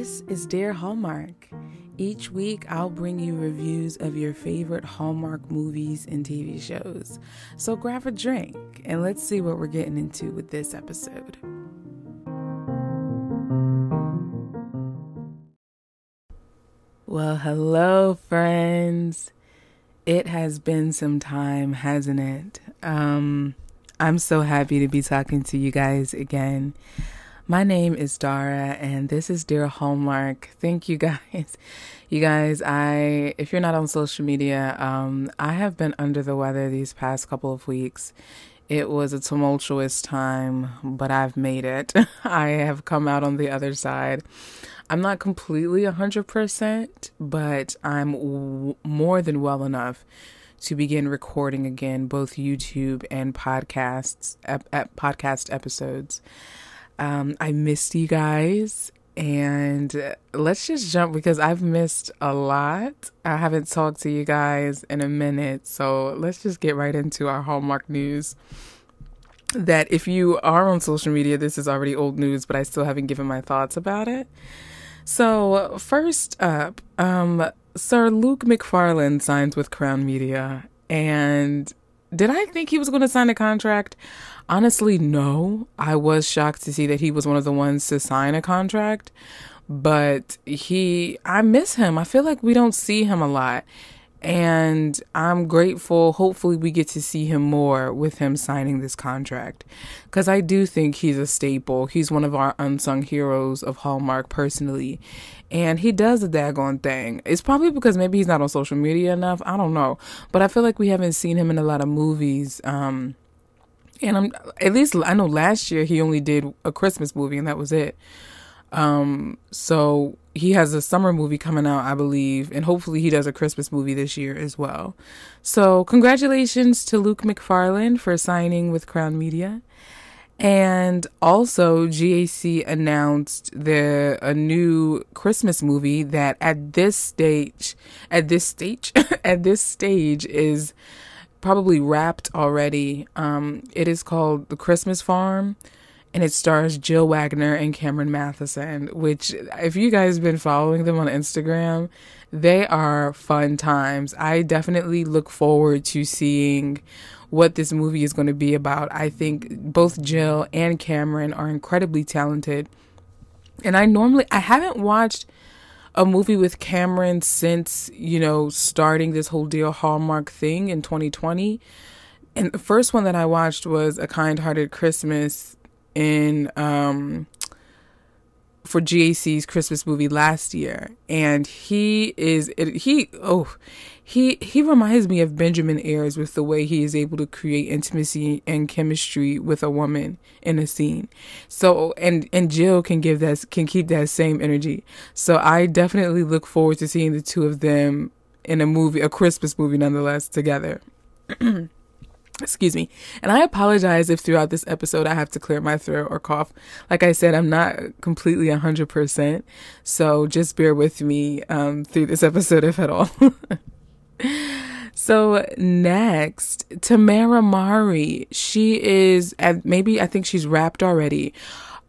This is Dear Hallmark. Each week, I'll bring you reviews of your favorite Hallmark movies and TV shows. So grab a drink and let's see what we're getting into with this episode. Well, hello, friends. It has been some time, hasn't it? Um, I'm so happy to be talking to you guys again. My name is Dara, and this is Dear Hallmark. Thank you guys. You guys, I if you're not on social media, um, I have been under the weather these past couple of weeks. It was a tumultuous time, but I've made it. I have come out on the other side. I'm not completely 100%, but I'm w- more than well enough to begin recording again both YouTube and podcasts, ep- ep- podcast episodes. Um, I missed you guys. And let's just jump because I've missed a lot. I haven't talked to you guys in a minute. So let's just get right into our Hallmark news. That if you are on social media, this is already old news, but I still haven't given my thoughts about it. So, first up, um, Sir Luke Macfarlane signs with Crown Media. And did I think he was going to sign a contract? Honestly, no. I was shocked to see that he was one of the ones to sign a contract, but he, I miss him. I feel like we don't see him a lot. And I'm grateful. Hopefully, we get to see him more with him signing this contract. Because I do think he's a staple. He's one of our unsung heroes of Hallmark personally. And he does the daggone thing. It's probably because maybe he's not on social media enough. I don't know. But I feel like we haven't seen him in a lot of movies. Um, and I'm at least I know last year he only did a Christmas movie and that was it. Um, so he has a summer movie coming out, I believe, and hopefully he does a Christmas movie this year as well. So congratulations to Luke Macfarlane for signing with Crown Media. And also GAC announced the a new Christmas movie that at this stage at this stage at this stage is probably wrapped already. Um, it is called The Christmas Farm, and it stars Jill Wagner and Cameron Mathison. Which, if you guys have been following them on Instagram, they are fun times. I definitely look forward to seeing what this movie is going to be about. I think both Jill and Cameron are incredibly talented. And I normally I haven't watched a movie with Cameron since, you know, starting this whole deal Hallmark thing in 2020. And the first one that I watched was A Kind Hearted Christmas in um for GAC's Christmas movie last year. And he is he oh he he reminds me of Benjamin Ayres with the way he is able to create intimacy and chemistry with a woman in a scene. So and and Jill can give that can keep that same energy. So I definitely look forward to seeing the two of them in a movie, a Christmas movie nonetheless together. Excuse me. And I apologize if throughout this episode I have to clear my throat or cough. Like I said, I'm not completely 100%. So just bear with me um, through this episode, if at all. So next, Tamera Mowry. She is maybe I think she's wrapped already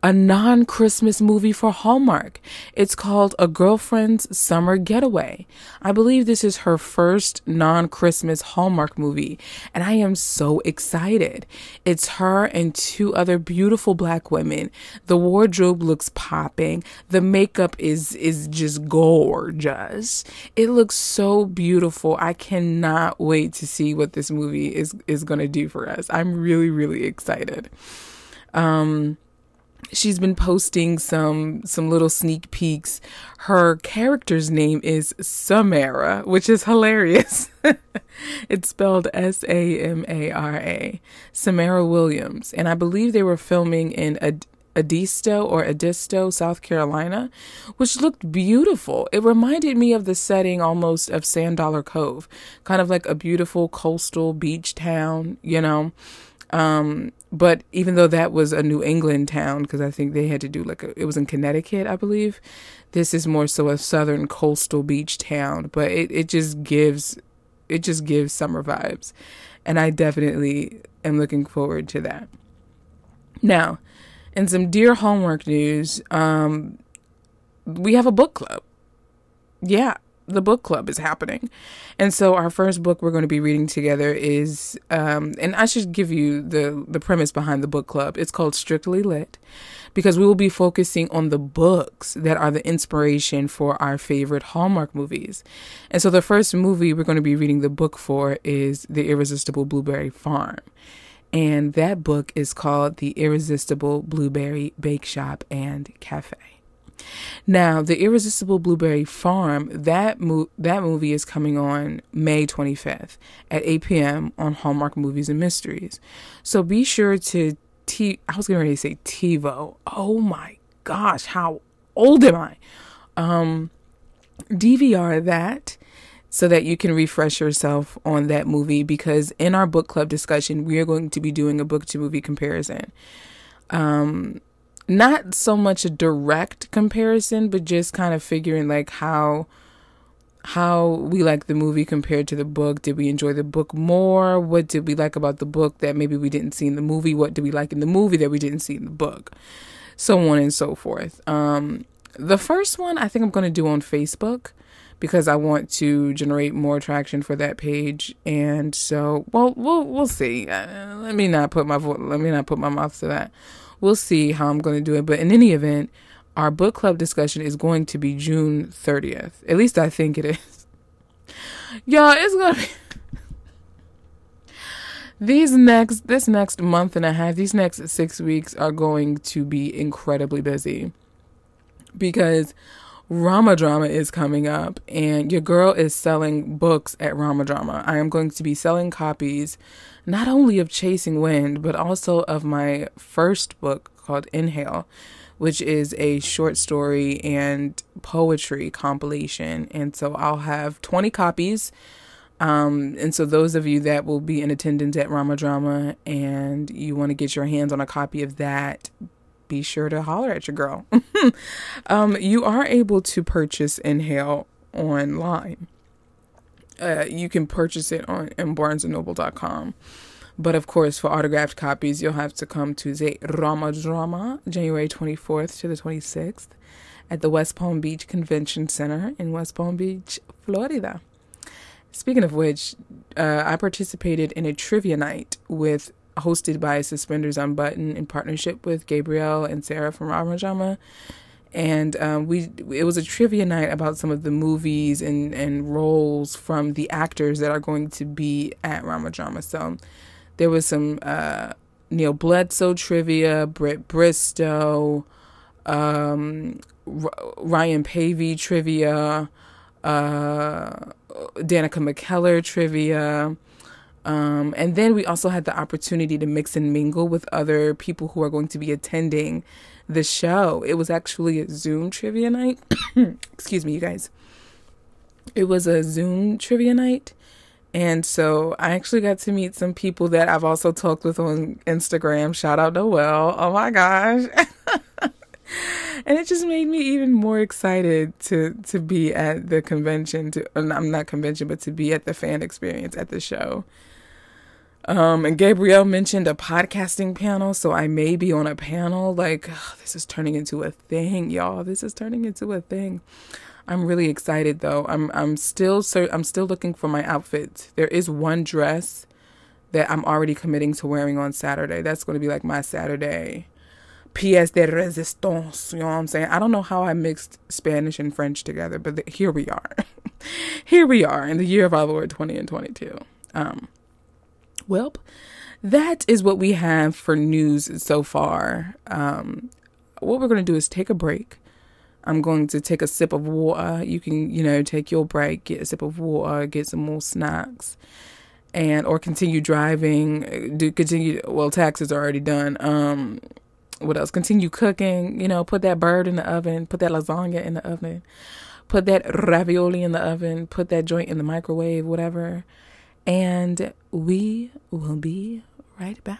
a non Christmas movie for Hallmark. It's called A Girlfriend's Summer Getaway. I believe this is her first non Christmas Hallmark movie, and I am so excited. It's her and two other beautiful black women. The wardrobe looks popping. The makeup is is just gorgeous. It looks so beautiful. I cannot wait to see what this movie is is going to do for us. I'm really really excited. Um she's been posting some some little sneak peeks. Her character's name is Samara, which is hilarious. it's spelled S A M A R A. Samara Williams, and I believe they were filming in Ad- Edisto or Edisto, South Carolina, which looked beautiful. It reminded me of the setting almost of Sand Dollar Cove, kind of like a beautiful coastal beach town, you know. Um, but even though that was a New England town, because I think they had to do like a, it was in Connecticut, I believe. This is more so a southern coastal beach town, but it, it just gives, it just gives summer vibes. And I definitely am looking forward to that. Now, in some Dear Hallmark news, um, we have a book club. Yeah, the book club is happening. And so our first book we're going to be reading together is um and I should give you the the premise behind the book club. It's called Strictly Lit because we will be focusing on the books that are the inspiration for our favorite Hallmark movies. And so the first movie we're going to be reading the book for is The Irresistible Blueberry Farm. And that book is called The Irresistible Blueberry Bake Shop and Cafe. Now, The Irresistible Blueberry Farm, that mo- that movie is coming on May 25th at 8 p.m. on Hallmark Movies and Mysteries. So be sure to T I was going to say TiVo. Oh my gosh, how old am I? Um DVR that so that you can refresh yourself on that movie because in our book club discussion we are going to be doing a book to movie comparison. Um not so much a direct comparison, but just kind of figuring like how how we like the movie compared to the book. Did we enjoy the book more? What did we like about the book that maybe we didn't see in the movie? What did we like in the movie that we didn't see in the book? So on and so forth. Um, the first one I think I'm going to do on Facebook because I want to generate more traction for that page. And so, well, we'll we'll see. Uh, let me not put my vo- let me not put my mouth to that we'll see how I'm going to do it. But in any event, our book club discussion is going to be June 30th. At least I think it is. Y'all, it's going to be. These next, this next month and a half, these next six weeks are going to be incredibly busy because RomaDrama is coming up, and your girl is selling books at RomaDrama. I am going to be selling copies not only of Chasing Wind, but also of my first book called Inhale, which is a short story and poetry compilation. And so I'll have 20 copies. Um, and so those of you that will be in attendance at RomaDrama and you want to get your hands on a copy of that, be sure to holler at your girl. um, you are able to purchase Inhale online uh, you can purchase it on in barnesandnoble.com. But of course, for autographed copies, you'll have to come to the RomaDrama, January 24th to the 26th, at the West Palm Beach Convention Center in West Palm Beach, Florida. Speaking of which, uh, I participated in a trivia night with hosted by Suspenders Unbuttoned in partnership with Gabrielle and Sarah from RomaDrama and um, we it was a trivia night about some of the movies and and roles from the actors that are going to be at RomaDrama. So there was some uh, Neil Bledsoe trivia, Britt Bristow, um, R- Ryan Paevey trivia, uh, Danica McKellar trivia. Um, and then we also had the opportunity to mix and mingle with other people who are going to be attending the show. It was actually a Zoom trivia night. Excuse me, you guys. It was a Zoom trivia night. And so I actually got to meet some people that I've also talked with on Instagram. Shout out Noel. Oh my gosh. and it just made me even more excited to to be at the convention to I'm not convention but to be at the fan experience at the show. Um, and Gabrielle mentioned a podcasting panel, so I may be on a panel. Like, ugh, this is turning into a thing, y'all. This is turning into a thing. I'm really excited though. I'm I'm still so I'm still looking for my outfit. There is one dress that I'm already committing to wearing on Saturday. That's going to be like my Saturday pièce de résistance. You know what I'm saying? I don't know how I mixed Spanish and French together, but here we are. here we are in the year of our Lord 20 and 22. Um, well, that is what we have for news so far. Um, what we're going to do is take a break. I'm going to take a sip of water. You can, you know, take your break, get a sip of water, get some more snacks, and or continue driving. Do continue. Well, taxes are already done. Um, what else? Continue cooking. You know, put that bird in the oven. Put that lasagna in the oven. Put that ravioli in the oven. Put that joint in the microwave. Whatever and we will be right back.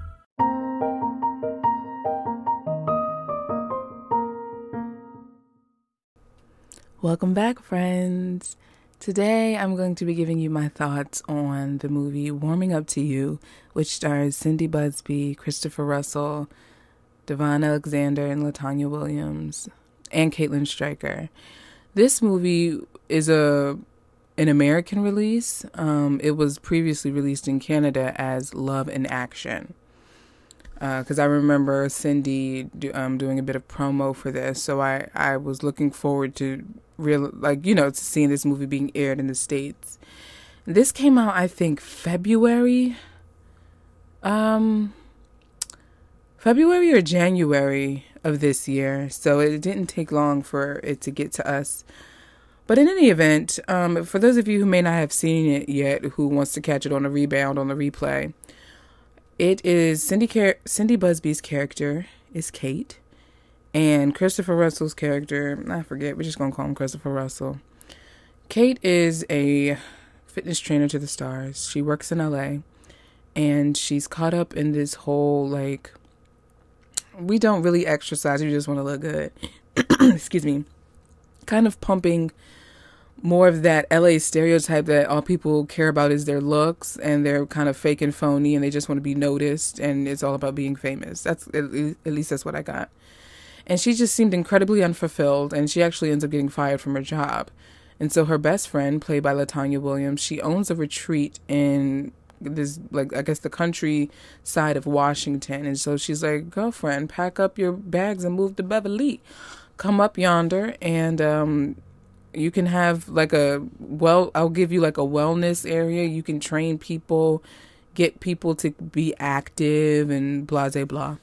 Welcome back, friends. Today I'm going to be giving you my thoughts on the movie Warming Up to You, which stars Cindy Busby, Christopher Russell, Devon Alexander, and Latanya Williams, and Caitlin Stryker. This movie is a an American release. Um, it was previously released in Canada as Love in Action. Because uh, I remember Cindy do, um, doing a bit of promo for this, so I, I was looking forward to real like you know to seeing this movie being aired in the states. This came out I think February, um, February or January of this year, so it didn't take long for it to get to us. But in any event, um, for those of you who may not have seen it yet, who wants to catch it on a rebound on the replay, it is Cindy Car- Cindy Busby's character is Kate, and Christopher Russell's character I forget. We're just gonna call him Christopher Russell. Kate is a fitness trainer to the stars. She works in LA, and she's caught up in this whole like we don't really exercise. We just want to look good. Excuse me. Kind of pumping more of that LA stereotype that all people care about is their looks and they're kind of fake and phony and they just want to be noticed and it's all about being famous. That's at least that's what I got. And she just seemed incredibly unfulfilled and she actually ends up getting fired from her job. And so her best friend, played by Latanya Williams, she owns a retreat in this like I guess the country side of Washington. And so she's like, "Girlfriend, pack up your bags and move to Beverly. Come up yonder and um you can have like a well I'll give you like a wellness area. You can train people, get people to be active and blah blah blah.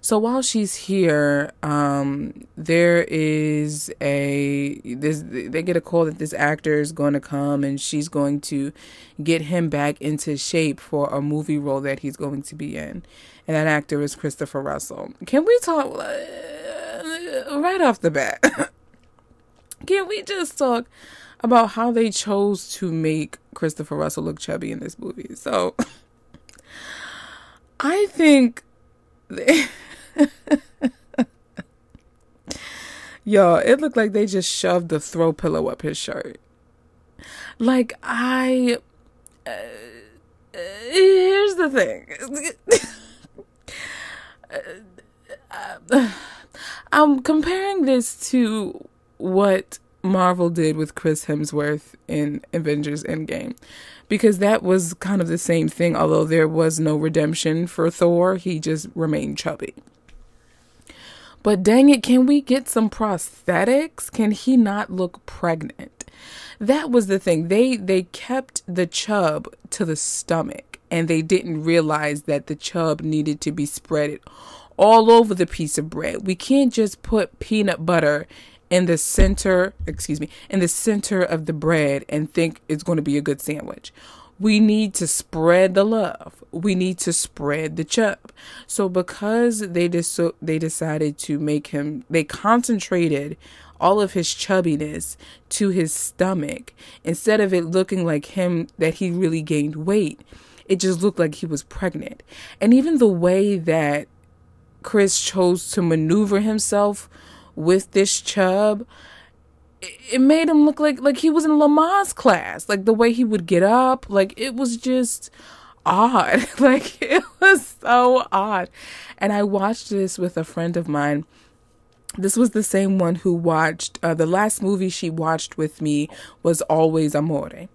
So while she's here, um, there is a this they get a call that this actor is going to come and she's going to get him back into shape for a movie role that he's going to be in, and that actor is Christopher Russell. Can we talk uh, right off the bat? Can we just talk about how they chose to make Christopher Russell look chubby in this movie? So, I think. They, Yo, it looked like they just shoved the throw pillow up his shirt. Like I uh, uh, here's the thing. I'm comparing this to what Marvel did with Chris Hemsworth in Avengers Endgame. Because that was kind of the same thing, although there was no redemption for Thor, he just remained chubby. But dang it, can we get some prosthetics? Can he not look pregnant? That was the thing. They they kept the chub to the stomach and they didn't realize that the chub needed to be spread all over the piece of bread. We can't just put peanut butter in the center, excuse me, in the center of the bread and think it's going to be a good sandwich. We need to spread the love. We need to spread the chub. So because they dis- they decided to make him they concentrated all of his chubbiness to his stomach instead of it looking like him that he really gained weight. It just looked like he was pregnant. And even the way that Chris chose to maneuver himself with this chub, it made him look like like he was in Lamaze class. Like the way he would get up, like it was just odd. like it was so odd. And I watched this with a friend of mine. This was the same one who watched uh, the last movie she watched with me was Always Amore.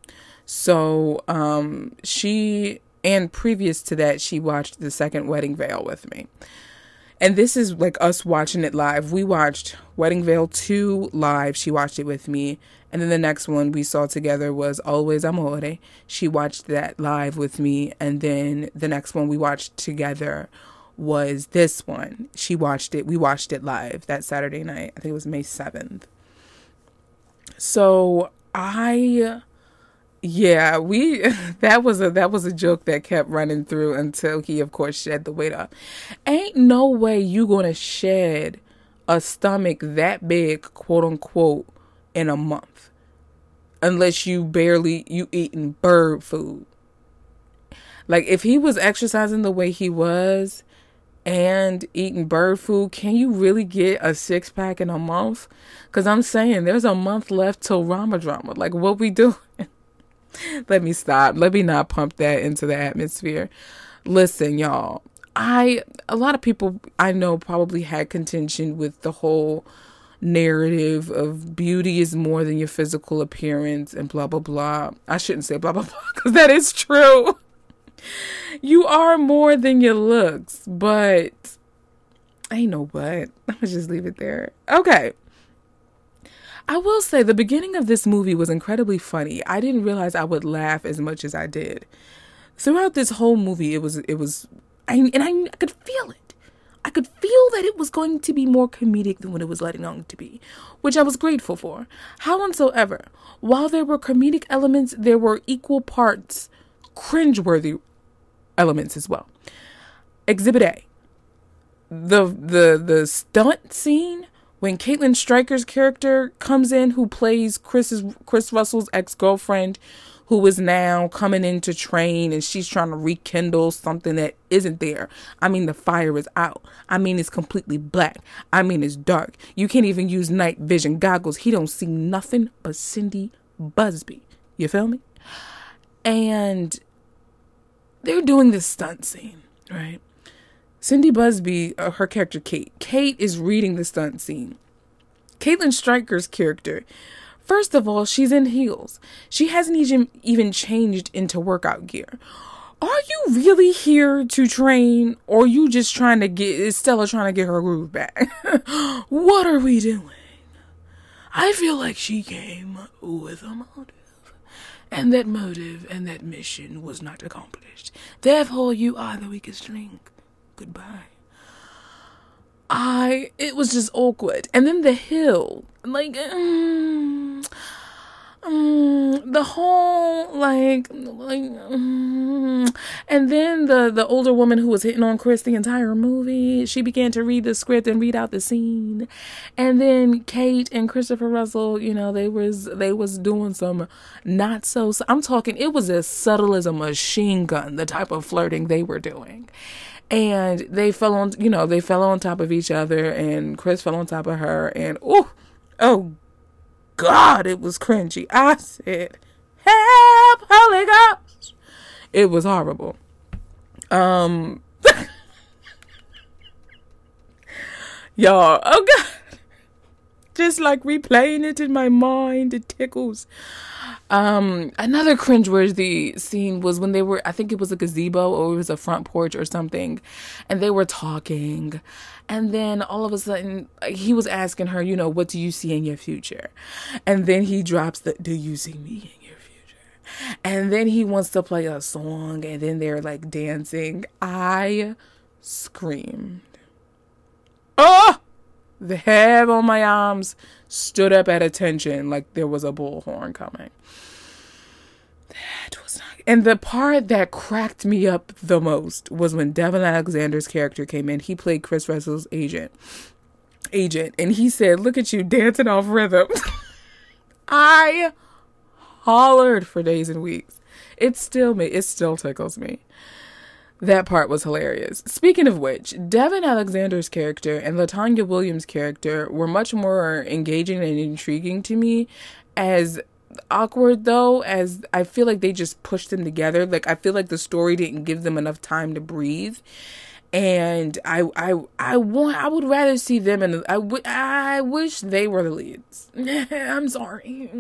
So um, she and previous to that she watched the second Wedding Veil with me. And this is like us watching it live. We watched Wedding Veil 2 live. She watched it with me. And then the next one we saw together was Always Amore. She watched that live with me. And then the next one we watched together was this one. She watched it. We watched it live that Saturday night. I think it was May 7th. So I yeah, we that was a that was a joke that kept running through until he of course shed the weight off. Ain't no way you gonna shed a stomach that big, quote unquote, in a month. Unless you barely you eating bird food. Like if he was exercising the way he was and eating bird food, can you really get a six pack in a month? Cause I'm saying there's a month left till RomaDrama. Like what we doing? Let me stop. Let me not pump that into the atmosphere. Listen, y'all. I a lot of people I know probably had contention with the whole narrative of beauty is more than your physical appearance and blah blah blah. I shouldn't say blah blah blah because that is true. you are more than your looks, but I know but. I'm just leave it there. Okay. I will say the beginning of this movie was incredibly funny. I didn't realize I would laugh as much as I did. Throughout this whole movie, it was it was, I, and I, I could feel it. I could feel that it was going to be more comedic than what it was letting on to be, which I was grateful for. Howsoever, while there were comedic elements, there were equal parts cringeworthy elements as well. Exhibit A. The the the stunt scene when Caitlin Stryker's character comes in, who plays Chris's Chris Russell's ex girlfriend, who is now coming in to train and she's trying to rekindle something that isn't there. I mean, the fire is out. I mean, it's completely black. I mean, it's dark. You can't even use night vision goggles. He don't see nothing but Cindy Busby. You feel me? And they're doing this stunt scene, right? Cindy Busby, uh, her character Kate. Kate is reading the stunt scene. Caitlin Stryker's character, first of all, she's in heels. She hasn't even even changed into workout gear. Are you really here to train, or are you just trying to get? Is Stella trying to get her groove back? what are we doing? I feel like she came with a motive, and that motive and that mission was not accomplished. Therefore, you are the weakest link goodbye. I it was just awkward. And then the hill, like mm, mm, the whole like like mm. and then the the older woman who was hitting on Chris the entire movie, she began to read the script and read out the scene. And then Kate and Christopher Russell, you know, they was they was doing some not so I'm talking it was as subtle as a machine gun the type of flirting they were doing and they fell on you know they fell on top of each other and chris fell on top of her and oh oh god it was cringy. I said help holy ghost. It was horrible. Um y'all oh god just like replaying it in my mind it tickles um, another cringeworthy scene was when they were, I think it was a gazebo or it was a front porch or something, and they were talking. And then all of a sudden, he was asking her, you know, what do you see in your future? And then he drops the, do you see me in your future? And then he wants to play a song, and then they're like dancing. I screamed. Oh! The hair on my arms stood up at attention like there was a bullhorn coming. That was not. And the part that cracked me up the most was when Devon Alexander's character came in. He played Chris Russell's agent. Agent, and he said, "Look at you dancing off rhythm." I hollered for days and weeks. It still me. It still tickles me. That part was hilarious. Speaking of which, Devon Alexander's character and Latanya Williams' character were much more engaging and intriguing to me as awkward though as I feel like they just pushed them together. Like I feel like the story didn't give them enough time to breathe. And I I I want I would rather see them and I would I wish they were the leads. I'm sorry.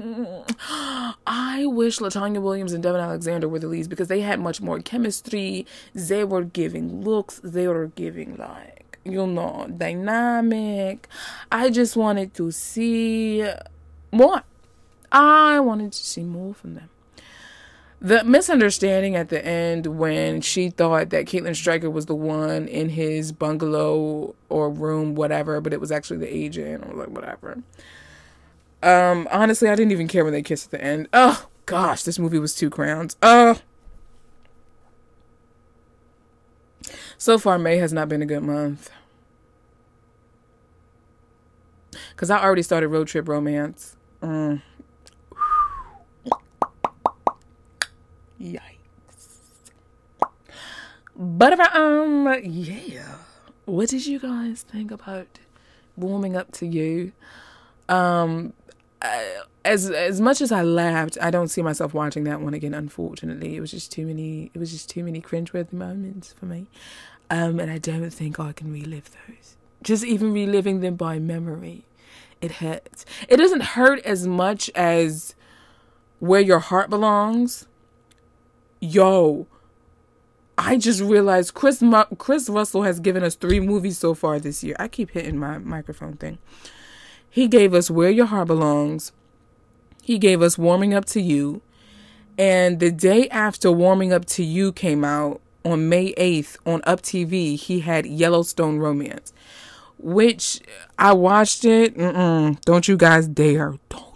I wish Latanya Williams and Devon Alexander were the leads because they had much more chemistry. They were giving looks. They were giving like you know dynamic. I just wanted to see more. I wanted to see more from them. The misunderstanding at the end when she thought that Caitlin Stryker was the one in his bungalow or room, whatever, but it was actually the agent. or like, whatever. Um, honestly, I didn't even care when they kissed at the end. Oh gosh, this movie was two crowns. Oh. So far, May has not been a good month. Cause I already started road trip romance. Mm. Yikes. But um, yeah. What did you guys think about warming up to you? Um, as as much as I laughed, I don't see myself watching that one again. Unfortunately, it was just too many. It was just too many cringeworthy moments for me, um, and I don't think I can relive those. Just even reliving them by memory, it hurts. It doesn't hurt as much as where your heart belongs. Yo, I just realized Chris Chris Russell has given us three movies so far this year. I keep hitting my microphone thing. He gave us Where Your Heart Belongs. He gave us Warming Up to You. And the day after Warming Up to You came out on May 8th on Up TV, he had Yellowstone Romance, which I watched it. Mm-mm, don't you guys dare. Don't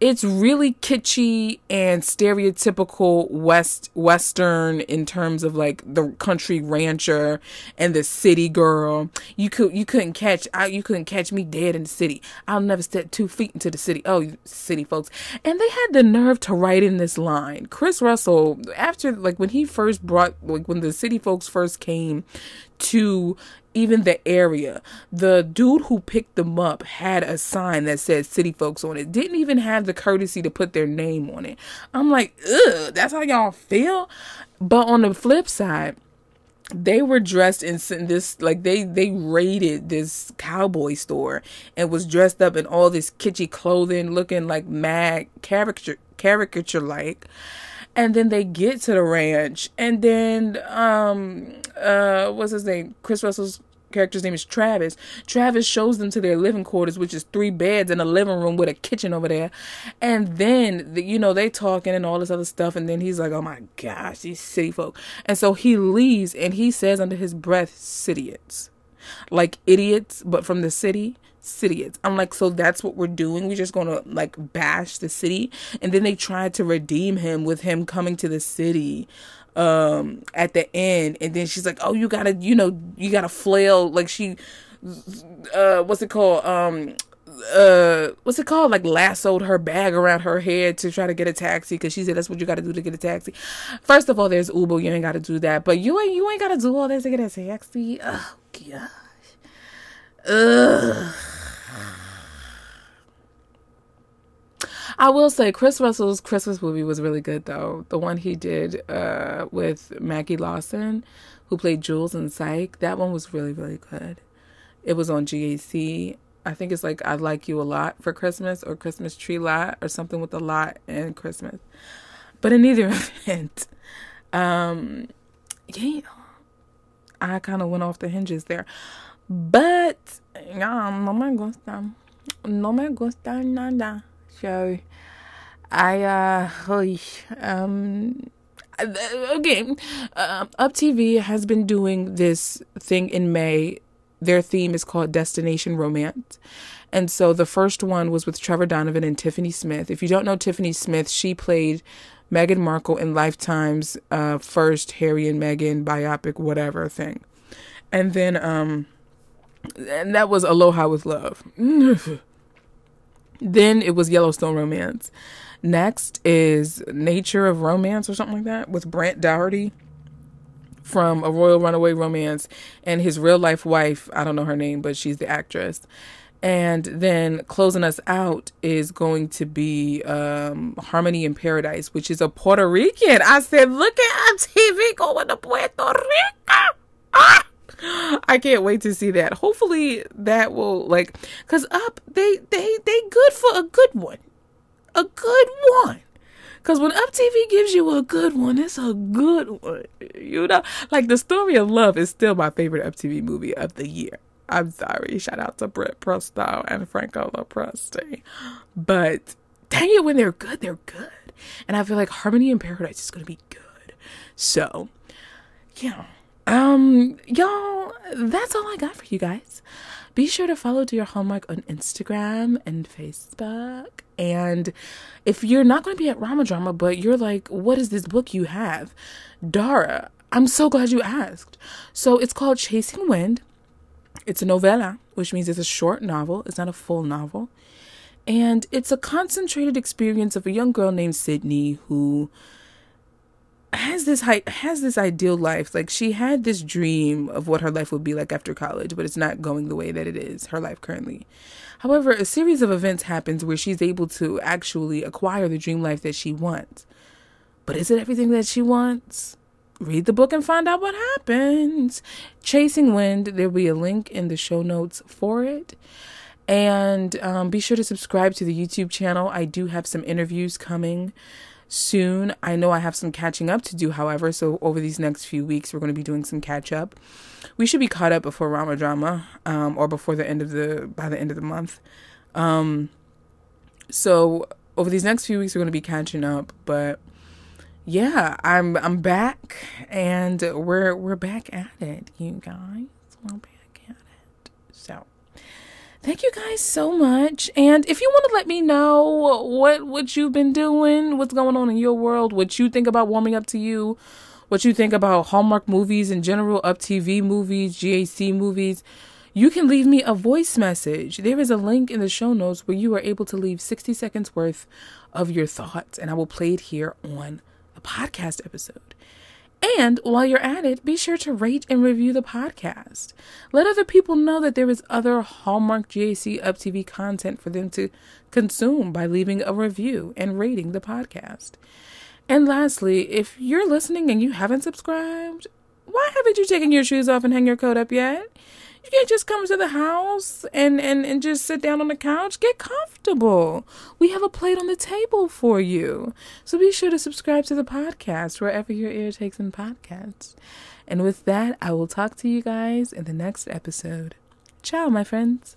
it's really kitschy and stereotypical west western in terms of like the country rancher and the city girl. You could you couldn't catch I, you couldn't catch me dead in the city. I'll never step two feet into the city. Oh, city folks, and they had the nerve to write in this line. Chris Russell after like when he first brought like when the city folks first came to even the area. The dude who picked them up had a sign that said city folks on it. Didn't even have the courtesy to put their name on it. I'm like, ugh, that's how y'all feel. But on the flip side, they were dressed in this like they they raided this cowboy store and was dressed up in all this kitschy clothing looking like mad caricature caricature like and then they get to the ranch and then um uh what's his name? Chris russell's character's name is travis. Travis shows them to their living quarters which is three beds and a living room with a kitchen over there. And then the, you know they talking and all this other stuff. And then he's like oh my gosh these city folk. And so he leaves and he says under his breath idiots like idiots but from the city is. I'm like, so that's what we're doing. We're just gonna like bash the city. And then they tried to redeem him with him coming to the city um at the end and then she's like oh you gotta you know you gotta flail like she uh what's it called um uh what's it called like lassoed her bag around her head to try to get a taxi because she said that's what you got to do to get a taxi. First of all there's uber you ain't got to do that but you ain't you ain't got to do all this to get a taxi. Oh gosh. Ugh. I will say Chris Russell's Christmas movie was really good though. The one he did uh, with Maggie Lawson, who played Jules in Psych, that one was really really good. It was on GAC. I think it's like I like you a lot for Christmas or Christmas tree lot or something with a lot and Christmas. But in either event, um, yeah, I kind of went off the hinges there. But yeah, no me gusta, no me gusta nada. So I uh um again uh, up tv has been doing this thing in may. Their theme is called destination romance. And so the first one was with trevor donovan and tiffany smith. If you don't know tiffany smith she played meghan markle in lifetime's uh, first harry and meghan biopic whatever thing. And then um and that was aloha with love Then it was Yellowstone Romance. Next is Nature of Romance or something like that with Brant Daugherty from A Royal Runaway Romance and his real life wife. I don't know her name, but she's the actress. And then closing us out is going to be um, Harmony in Paradise, which is a Puerto Rican. I said, look at a TV going to Puerto Rico. Ah! I can't wait to see that. Hopefully that will like cuz up they they they good for a good one. A good one. Cause when Up TV gives you a good one, it's a good one. You know, like the story of love is still my favorite Up TV movie of the year. I'm sorry. Shout out to Brett Presto and Franco Lopresti. But dang it, when they're good, they're good. And I feel like Harmony in Paradise is going to be good. So, yeah. Um, y'all, that's all I got for you guys. Be sure to follow Dear Hallmark on Instagram and Facebook. And if you're not going to be at RomaDrama, but you're like, what is this book you have? Dara, I'm so glad you asked. So it's called Chasing Wind. It's a novella, which means it's a short novel. It's not a full novel. And it's a concentrated experience of a young girl named Sydney who has this has this ideal life. Like she had this dream of what her life would be like after college, but it's not going the way that it is her life currently. However, a series of events happens where she's able to actually acquire the dream life that she wants. But is it everything that she wants? Read the book and find out what happens. Chasing Wind, there'll be a link in the show notes for it. And um, be sure to subscribe to the YouTube channel. I do have some interviews coming soon. I know I have some catching up to do, however, so over these next few weeks, we're going to be doing some catch up. We should be caught up before RomaDrama, um, or before the end of the by the end of the month. Um, so over these next few weeks, we're going to be catching up, but yeah, I'm I'm back, and we're we're back at it, you guys. We're back. Thank you guys so much. And if you want to let me know what what you've been doing, what's going on in your world, what you think about warming up to you, what you think about Hallmark movies in general, Up TV movies, GAC movies, you can leave me a voice message. There is a link in the show notes where you are able to leave 60 seconds worth of your thoughts, and I will play it here on the podcast episode. And while you're at it, be sure to rate and review the podcast. Let other people know that there is other Hallmark GAC Up TV content for them to consume by leaving a review and rating the podcast. And lastly, if you're listening and you haven't subscribed, why haven't you taken your shoes off and hang your coat up yet? You can't just come to the house and, and, and just sit down on the couch. Get comfortable. We have a plate on the table for you. So be sure to subscribe to the podcast wherever your ear takes in podcasts. And with that, I will talk to you guys in the next episode. Ciao, my friends.